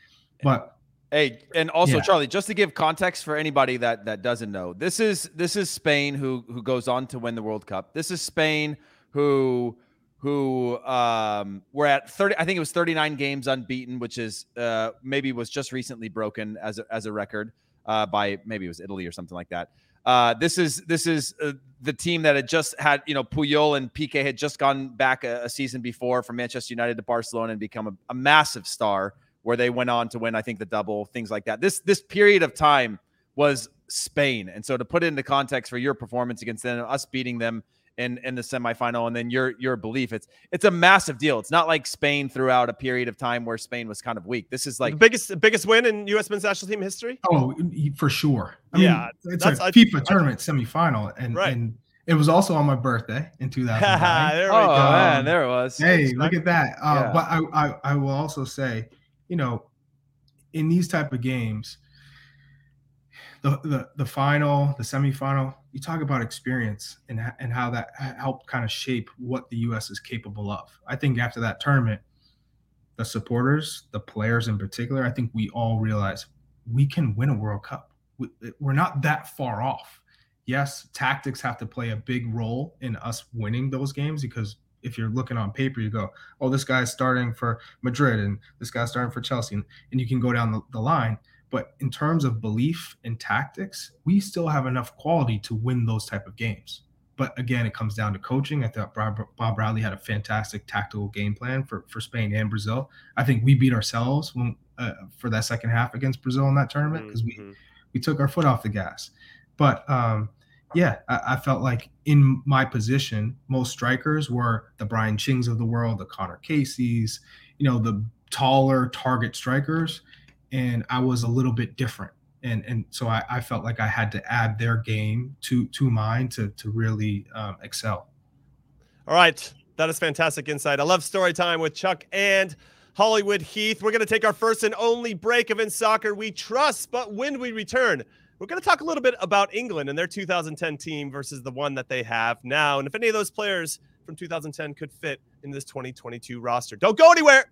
but. Hey, and also yeah. Charlie, just to give context for anybody that that doesn't know, this is this is Spain who who goes on to win the World Cup. This is Spain who who um were at 30 I think it was 39 games unbeaten, which is uh maybe was just recently broken as a, as a record uh by maybe it was Italy or something like that. Uh, this is this is uh, the team that had just had you know Puyol and Piqué had just gone back a, a season before from Manchester United to Barcelona and become a, a, massive star, where they went on to win I think the double things like that. This this period of time was Spain, and so to put it into context for your performance against them, us beating them in in the semifinal and then your your belief it's it's a massive deal. It's not like spain throughout a period of time where spain was kind of weak. This is like the biggest biggest win in us men's national team history? Oh for sure. I yeah mean, it's a fifa I, tournament I, semifinal and right. and it was also on my birthday in 2009 there we oh, go. man there it was. Hey look at that. Uh, yeah. but I, I i will also say you know in these type of games the, the the final, the semifinal, you talk about experience and and how that helped kind of shape what the U.S. is capable of. I think after that tournament, the supporters, the players in particular, I think we all realize we can win a World Cup. We, we're not that far off. Yes, tactics have to play a big role in us winning those games because if you're looking on paper, you go, oh, this guy's starting for Madrid and this guy's starting for Chelsea, and, and you can go down the, the line. But in terms of belief and tactics, we still have enough quality to win those type of games. But again, it comes down to coaching. I thought Bob, Bob Bradley had a fantastic tactical game plan for, for Spain and Brazil. I think we beat ourselves when, uh, for that second half against Brazil in that tournament because mm-hmm. we we took our foot off the gas. But um, yeah, I, I, felt like in my position, most strikers were the Brian Chings of the world, the Conor Caseys, you know, the taller target strikers and I was a little bit different. And, and so I, I felt like I had to add their game to to mine to to really um, excel. All right, that is fantastic insight. I love story time with Chuck and Hollywood Heath. We're going to take our first and only break of In Soccer We Trust. But when we return, we're going to talk a little bit about England and their 2010 team versus the one that they have now. And if any of those players from 2010 could fit in this 2022 roster. Don't go anywhere.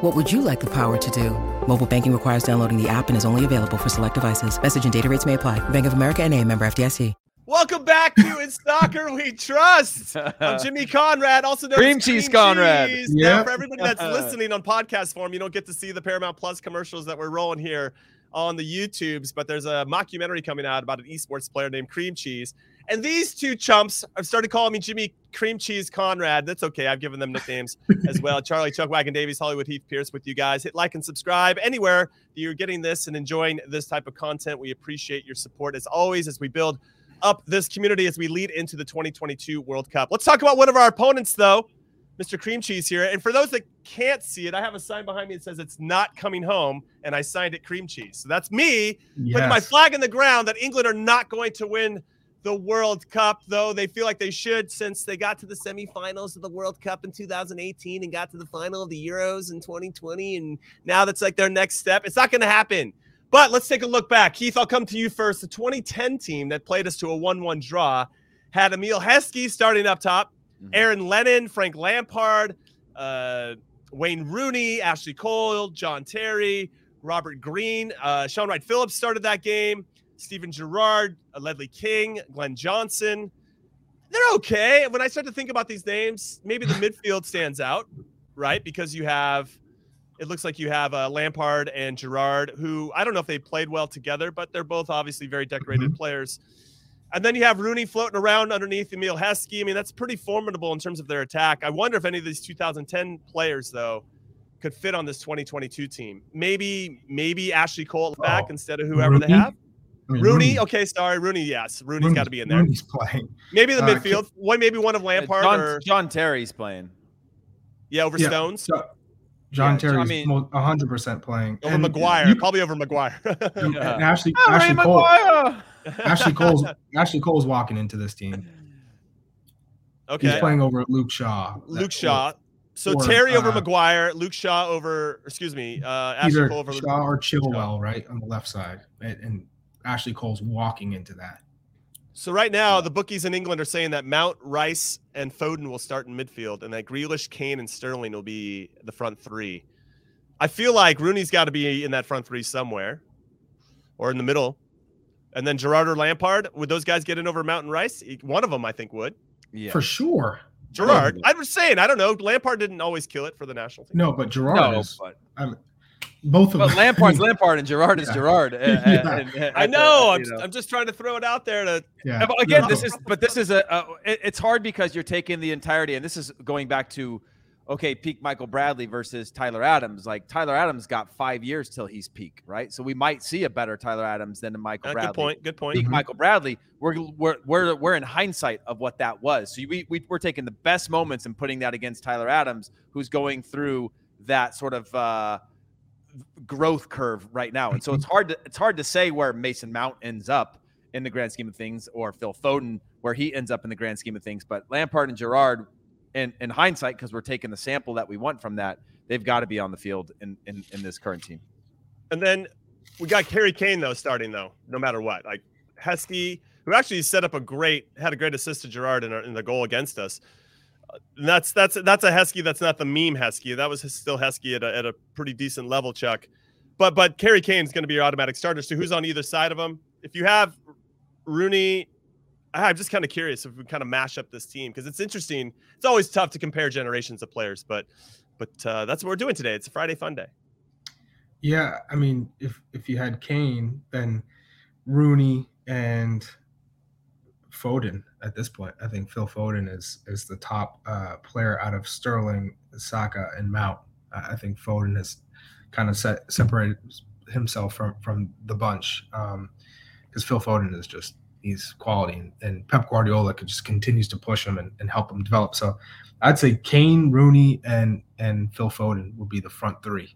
What would you like the power to do? Mobile banking requires downloading the app and is only available for select devices. Message and data rates may apply. Bank of America and a member FDIC. Welcome back to In Soccer We Trust. I'm Jimmy Conrad, also known Cream as Cheese Cream Conrad. Yeah. for everybody that's listening on podcast form, you don't get to see the Paramount Plus commercials that we're rolling here on the YouTubes, but there's a mockumentary coming out about an esports player named Cream Cheese. And these two chumps have started calling me Jimmy Cream Cheese Conrad. That's okay. I've given them nicknames as well. Charlie Chuck Wagon Davies, Hollywood Heath Pearce with you guys. Hit like and subscribe anywhere you're getting this and enjoying this type of content. We appreciate your support as always as we build up this community as we lead into the 2022 World Cup. Let's talk about one of our opponents, though. Mr. Cream Cheese here. And for those that can't see it, I have a sign behind me that says it's not coming home, and I signed it Cream Cheese. So that's me yes. putting my flag in the ground that England are not going to win the World Cup, though they feel like they should since they got to the semifinals of the World Cup in 2018 and got to the final of the Euros in 2020. And now that's like their next step. It's not going to happen. But let's take a look back. Keith, I'll come to you first. The 2010 team that played us to a 1 1 draw had Emile Heskey starting up top, mm-hmm. Aaron Lennon, Frank Lampard, uh, Wayne Rooney, Ashley Cole, John Terry, Robert Green. Uh, Shaun Wright-Phillips started that game. Steven Gerrard, Ledley King, Glenn Johnson. They're okay. When I start to think about these names, maybe the midfield stands out, right? Because you have, it looks like you have uh, Lampard and Gerrard, who I don't know if they played well together, but they're both obviously very decorated mm-hmm. players. And then you have Rooney floating around underneath Emile Heskey. I mean, that's pretty formidable in terms of their attack. I wonder if any of these 2010 players, though, could fit on this 2022 team. Maybe, maybe Ashley Cole back oh, instead of whoever Rooney? they have. I mean, Rooney, Rooney, okay, sorry, Rooney. Yes, Rooney's got to be in there. Rooney's playing. Maybe the uh, midfield. One, maybe one of Lampard John, or John Terry's playing. Yeah, over yeah, Stones. So, John yeah, Terry's I mean, 100% playing over and Maguire. You, probably over Maguire. yeah. Ashley, oh, Ashley Cole. Ashley Cole's Ashley Cole's walking into this team. Okay, he's playing over Luke Shaw. Luke Shaw. So or, Terry over uh, Maguire, Luke Shaw over, excuse me, uh, Ashley Cole over Shaw or Chilwell, right on the left side, and, and Ashley Cole's walking into that. So right now, the bookies in England are saying that Mount, Rice, and Foden will start in midfield, and that Grealish, Kane, and Sterling will be the front three. I feel like Rooney's got to be in that front three somewhere, or in the middle, and then Gerrard or Lampard. Would those guys get in over Mount and Rice? One of them, I think, would. Yeah, for sure. Gerrard. Oh. I was saying, I don't know. Lampard didn't always kill it for the national team. No, but Gerrard no, is. But, I'm, both of but them. Lampard's Lampard and Gerrard is Gerrard. And, yeah. and, and, I know. I'm, know. I'm just trying to throw it out there to. Yeah. But again, this is but this is a, a it, it's hard because you're taking the entirety, and this is going back to okay, peak Michael Bradley versus Tyler Adams. Like Tyler Adams got five years till he's peak, right? So we might see a better Tyler Adams than a Michael uh, Bradley. Good point. Good point. Peak mm-hmm. Michael Bradley. We're, we're we're we're in hindsight of what that was. So we, we we're taking the best moments and putting that against Tyler Adams, who's going through that sort of. uh growth curve right now. And so it's mm-hmm. hard to it's hard to say where Mason Mount ends up in the grand scheme of things or Phil Foden where he ends up in the grand scheme of things. But Lampard and Gerrard, in, in hindsight, because we're taking the sample that we want from that, they've got to be on the field in, in, in this current team. And then we got Harry Kane though starting though, no matter what. Like Heskey, who actually set up a great had a great assist to Gerrard in, our, in the goal against us that's that's that's a Heskey. That's not the meme Heskey. That was still Heskey at a, at a pretty decent level, Chuck. But but Harry Kane's going to be your automatic starter. So who's on either side of him? If you have Rooney, I'm just kind of curious if we kind of mash up this team because it's interesting. It's always tough to compare generations of players, but but uh, that's what we're doing today. It's a Friday fun day. Yeah, I mean, if if you had Kane, then Rooney and Foden at this point. I think Phil Foden is is the top uh, player out of Sterling, Saka, and Mount. I think Foden has kind of set, separated himself from from the bunch because um, Phil Foden is just he's quality, and, and, Pep Guardiola could just continues to push him and, and help him develop. So I'd say Kane, Rooney, and and Phil Foden would be the front three.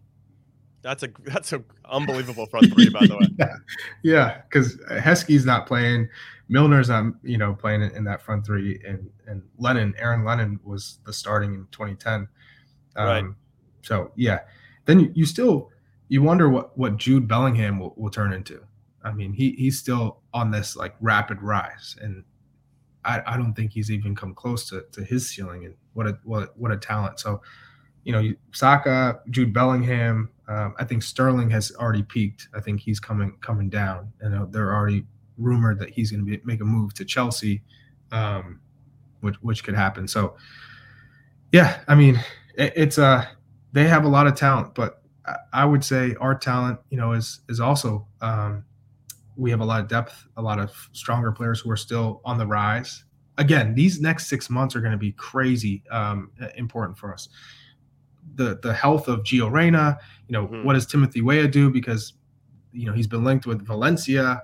That's a that's an unbelievable front three, by the way. yeah, because yeah, Heskey's not playing. Milner's not, you know, playing in that front three, and and Lennon, Aaron Lennon was the starting in 2010. Um, right. So yeah, then you, you still you wonder what what Jude Bellingham will, will turn into. I mean, he he's still on this like rapid rise, and I, I don't think he's even come close to, to his ceiling. And what a what what a talent! So, you know, Saka, Jude Bellingham. Um, I think Sterling has already peaked. I think he's coming coming down, and uh, they're already rumored that he's going to make a move to Chelsea, um, which which could happen. So, yeah, I mean, it, it's uh, they have a lot of talent, but I would say our talent, you know, is is also um, we have a lot of depth, a lot of stronger players who are still on the rise. Again, these next six months are going to be crazy um, important for us. The the health of Gio Reyna, you know, mm-hmm. what does Timothy Weah do? Because you know he's been linked with Valencia,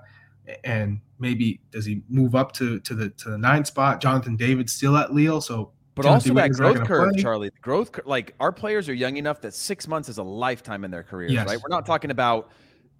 and maybe does he move up to to the to the nine spot? Jonathan David still at Lille, so but Timothy also that growth curve, play. Charlie. The growth, like our players are young enough that six months is a lifetime in their careers, yes. right? We're not talking about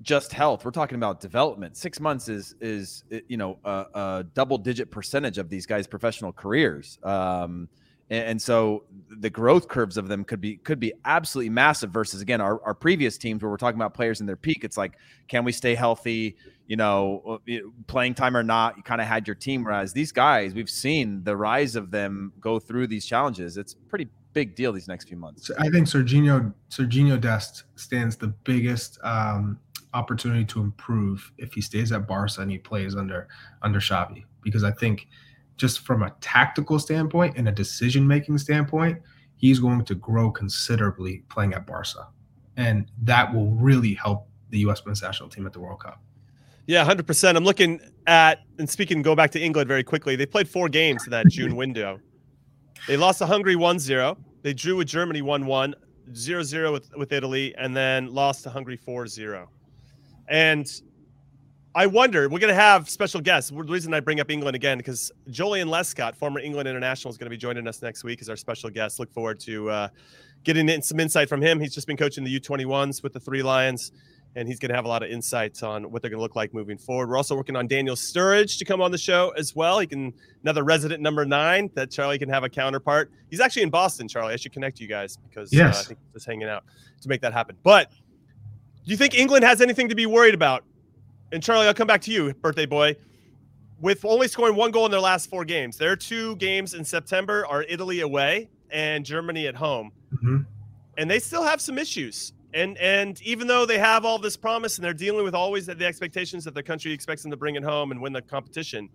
just health. We're talking about development. Six months is is you know a, a double digit percentage of these guys' professional careers. Um, and, so the growth curves of them could be could be absolutely massive. Versus again, our, our previous teams where we're talking about players in their peak. It's like, can we stay healthy? You know, uh, playing time or not, you kind of had your team. Whereas these guys, we've seen the rise of them go through these challenges. It's pretty big deal these next few months. I think Sergiño Sergiño Dest stands the biggest um, opportunity to improve if he stays at Barca and he plays under under Xavi because I think just from a tactical standpoint and a decision making standpoint, he's going to grow considerably playing at Barca, and that will really help the U.S. men's national team at the World Cup. Yeah, hundred percent. I'm looking at and speaking. Go back to England very quickly. They played four games in that June window. They lost to Hungary 1-0. They drew with Germany 1-1, 0-0 with, with Italy, and then lost to Hungary 4-0. And I wonder, we're going to have special guests. The reason I bring up England again, because Joleon Lescott, former England international, is going to be joining us next week as our special guest. Look forward to uh, getting in some insight from him. He's just been coaching the U21s with the Three Lions, and he's going to have a lot of insights on what they're going to look like moving forward. We're also working on Daniel Sturridge to come on the show as well. He can, another resident number nine that Charlie can have a counterpart. He's actually in Boston, Charlie. I should connect you guys because yes. uh, I think he's just hanging out to make that happen. But – do you think England has anything to be worried about? And Charlie, I'll come back to you, birthday boy. With only scoring one goal in their last four games, their two games in September are Italy away and Germany at home, mm-hmm. and they still have some issues. And and even though they have all this promise and they're dealing with always the expectations that the country expects them to bring it home and win the competition,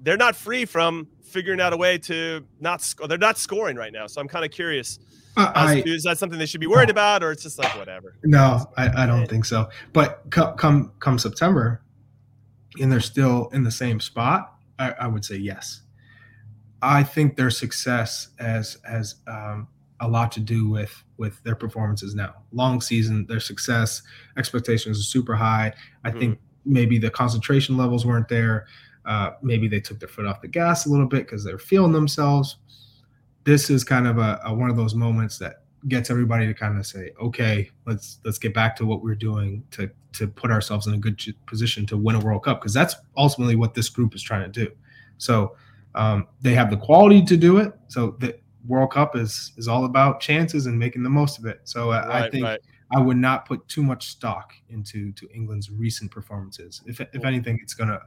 they're not free from figuring out a way to not score. They're not scoring right now. So I'm kind of curious uh, I, is that something they should be worried about, or it's just like whatever? No, I, I don't think so. But come come come September, and they're still in the same spot. I, I would say yes. I think their success has has um, a lot to do with with their performances now. Long season, their success expectations are super high. I mm-hmm. think maybe the concentration levels weren't there. Uh, maybe they took their foot off the gas a little bit because they're feeling themselves this is kind of a, a, one of those moments that gets everybody to kind of say, okay, let's let's get back to what we're doing to to put ourselves in a good position to win a World Cup because that's ultimately what this group is trying to do. So um, they have the quality to do it. So the World Cup is is all about chances and making the most of it. So uh, right, I think. Right. I would not put too much stock into to England's recent performances. If, if anything, it's going to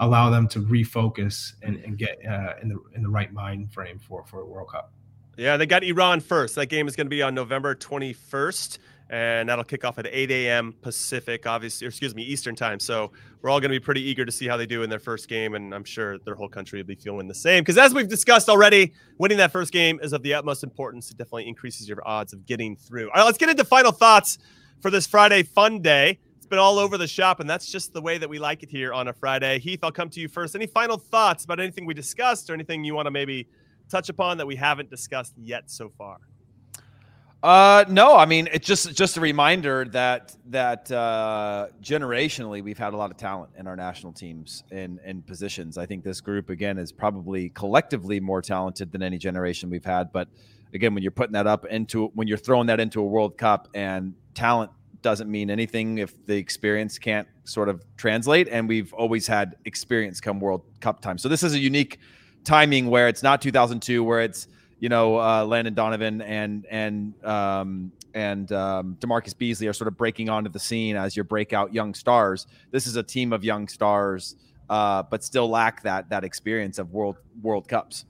allow them to refocus and, and get uh, in the in the right mind frame for for a World Cup. Yeah, they got Iran first. That game is going to be on November 21st, and that'll kick off at 8 a.m. Pacific, obviously, excuse me, Eastern time. So we're all going to be pretty eager to see how they do in their first game, and I'm sure their whole country will be feeling the same. Because as we've discussed already, winning that first game is of the utmost importance. It definitely increases your odds of getting through. All right, let's get into final thoughts for this Friday fun day. All over the shop, and that's just the way that we like it here on a Friday. Heath, I'll come to you first. Any final thoughts about anything we discussed or anything you want to maybe touch upon that we haven't discussed yet so far? Uh, no, I mean it's just just a reminder that that uh, generationally we've had a lot of talent in our national teams in positions. I think this group again is probably collectively more talented than any generation we've had. But again, when you're putting that up into when you're throwing that into a World Cup and talent doesn't mean anything if the experience can't sort of translate. And we've always had experience come World Cup time. So this is a unique timing where it's not 2002, where it's you know uh, Landon Donovan and and um, and um, DaMarcus Beasley are sort of breaking onto the scene as your breakout young stars. This is a team of young stars, uh, but still lack that that experience of World World Cups.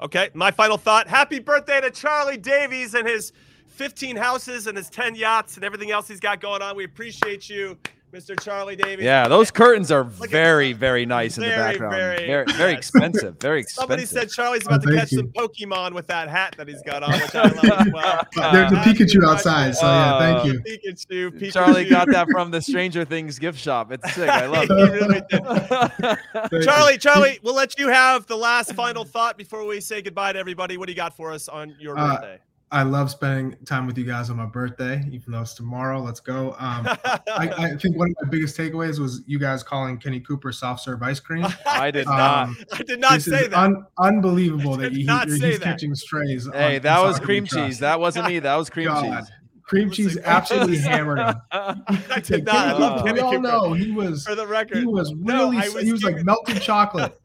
Okay, my final thought: Happy birthday to Charlie Davies and his 15 houses and his 10 yachts and everything else he's got going on. We appreciate you. Mr. Charlie Davies. Yeah, those curtains are very, very nice in the background. very- Very, very, yes. expensive. Very expensive. Somebody said Charlie's Oh, about to catch you. some Pokemon with that hat that he's got on, which I love as well. There's a Uh, Pikachu uh, outside, so yeah, thank uh, you. Pikachu, Pikachu. Charlie got that from the Stranger Things gift shop. It's sick. I love He really it. Charlie, Charlie, we'll let you have the last final thought before we say goodbye to everybody. What do you got for us on your Uh, birthday? I love spending time with you guys on my birthday, even though it's tomorrow. Let's go. Um, I, I think one of my biggest takeaways was you guys calling Kenny Cooper soft serve ice cream. I did Um, not. I did not this say is that. un- unbelievable that did he, not he's that. catching strays. Hey, on- that was cream cheese. That wasn't me. That was cream God. cheese. Cream cheese absolutely cheese. hammered him. I did not. I Uh, love we Kenny all Cooper. know he was For the record, he was really I was he was like melted chocolate.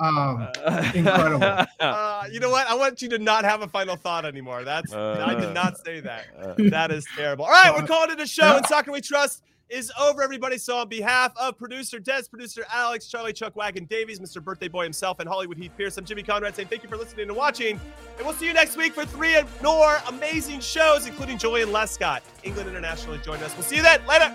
Um, Incredible. Uh, you know what? I want you to not have a final thought anymore. That's I did Uh, not say that. Uh, That is terrible. All right, we're Uh, calling it a show, and Soccer We Trust is over, everybody. So, on behalf of producer Des, producer Alex, Charlie Chuck Wagon Davies, Mr. Birthday Boy himself, and Hollywood Heath Pearce, I'm Jimmy Conrad saying thank you for listening and watching. And we'll see you next week for three more amazing shows, including Joleon Lescott, England International, to join us. We'll see you then. Later.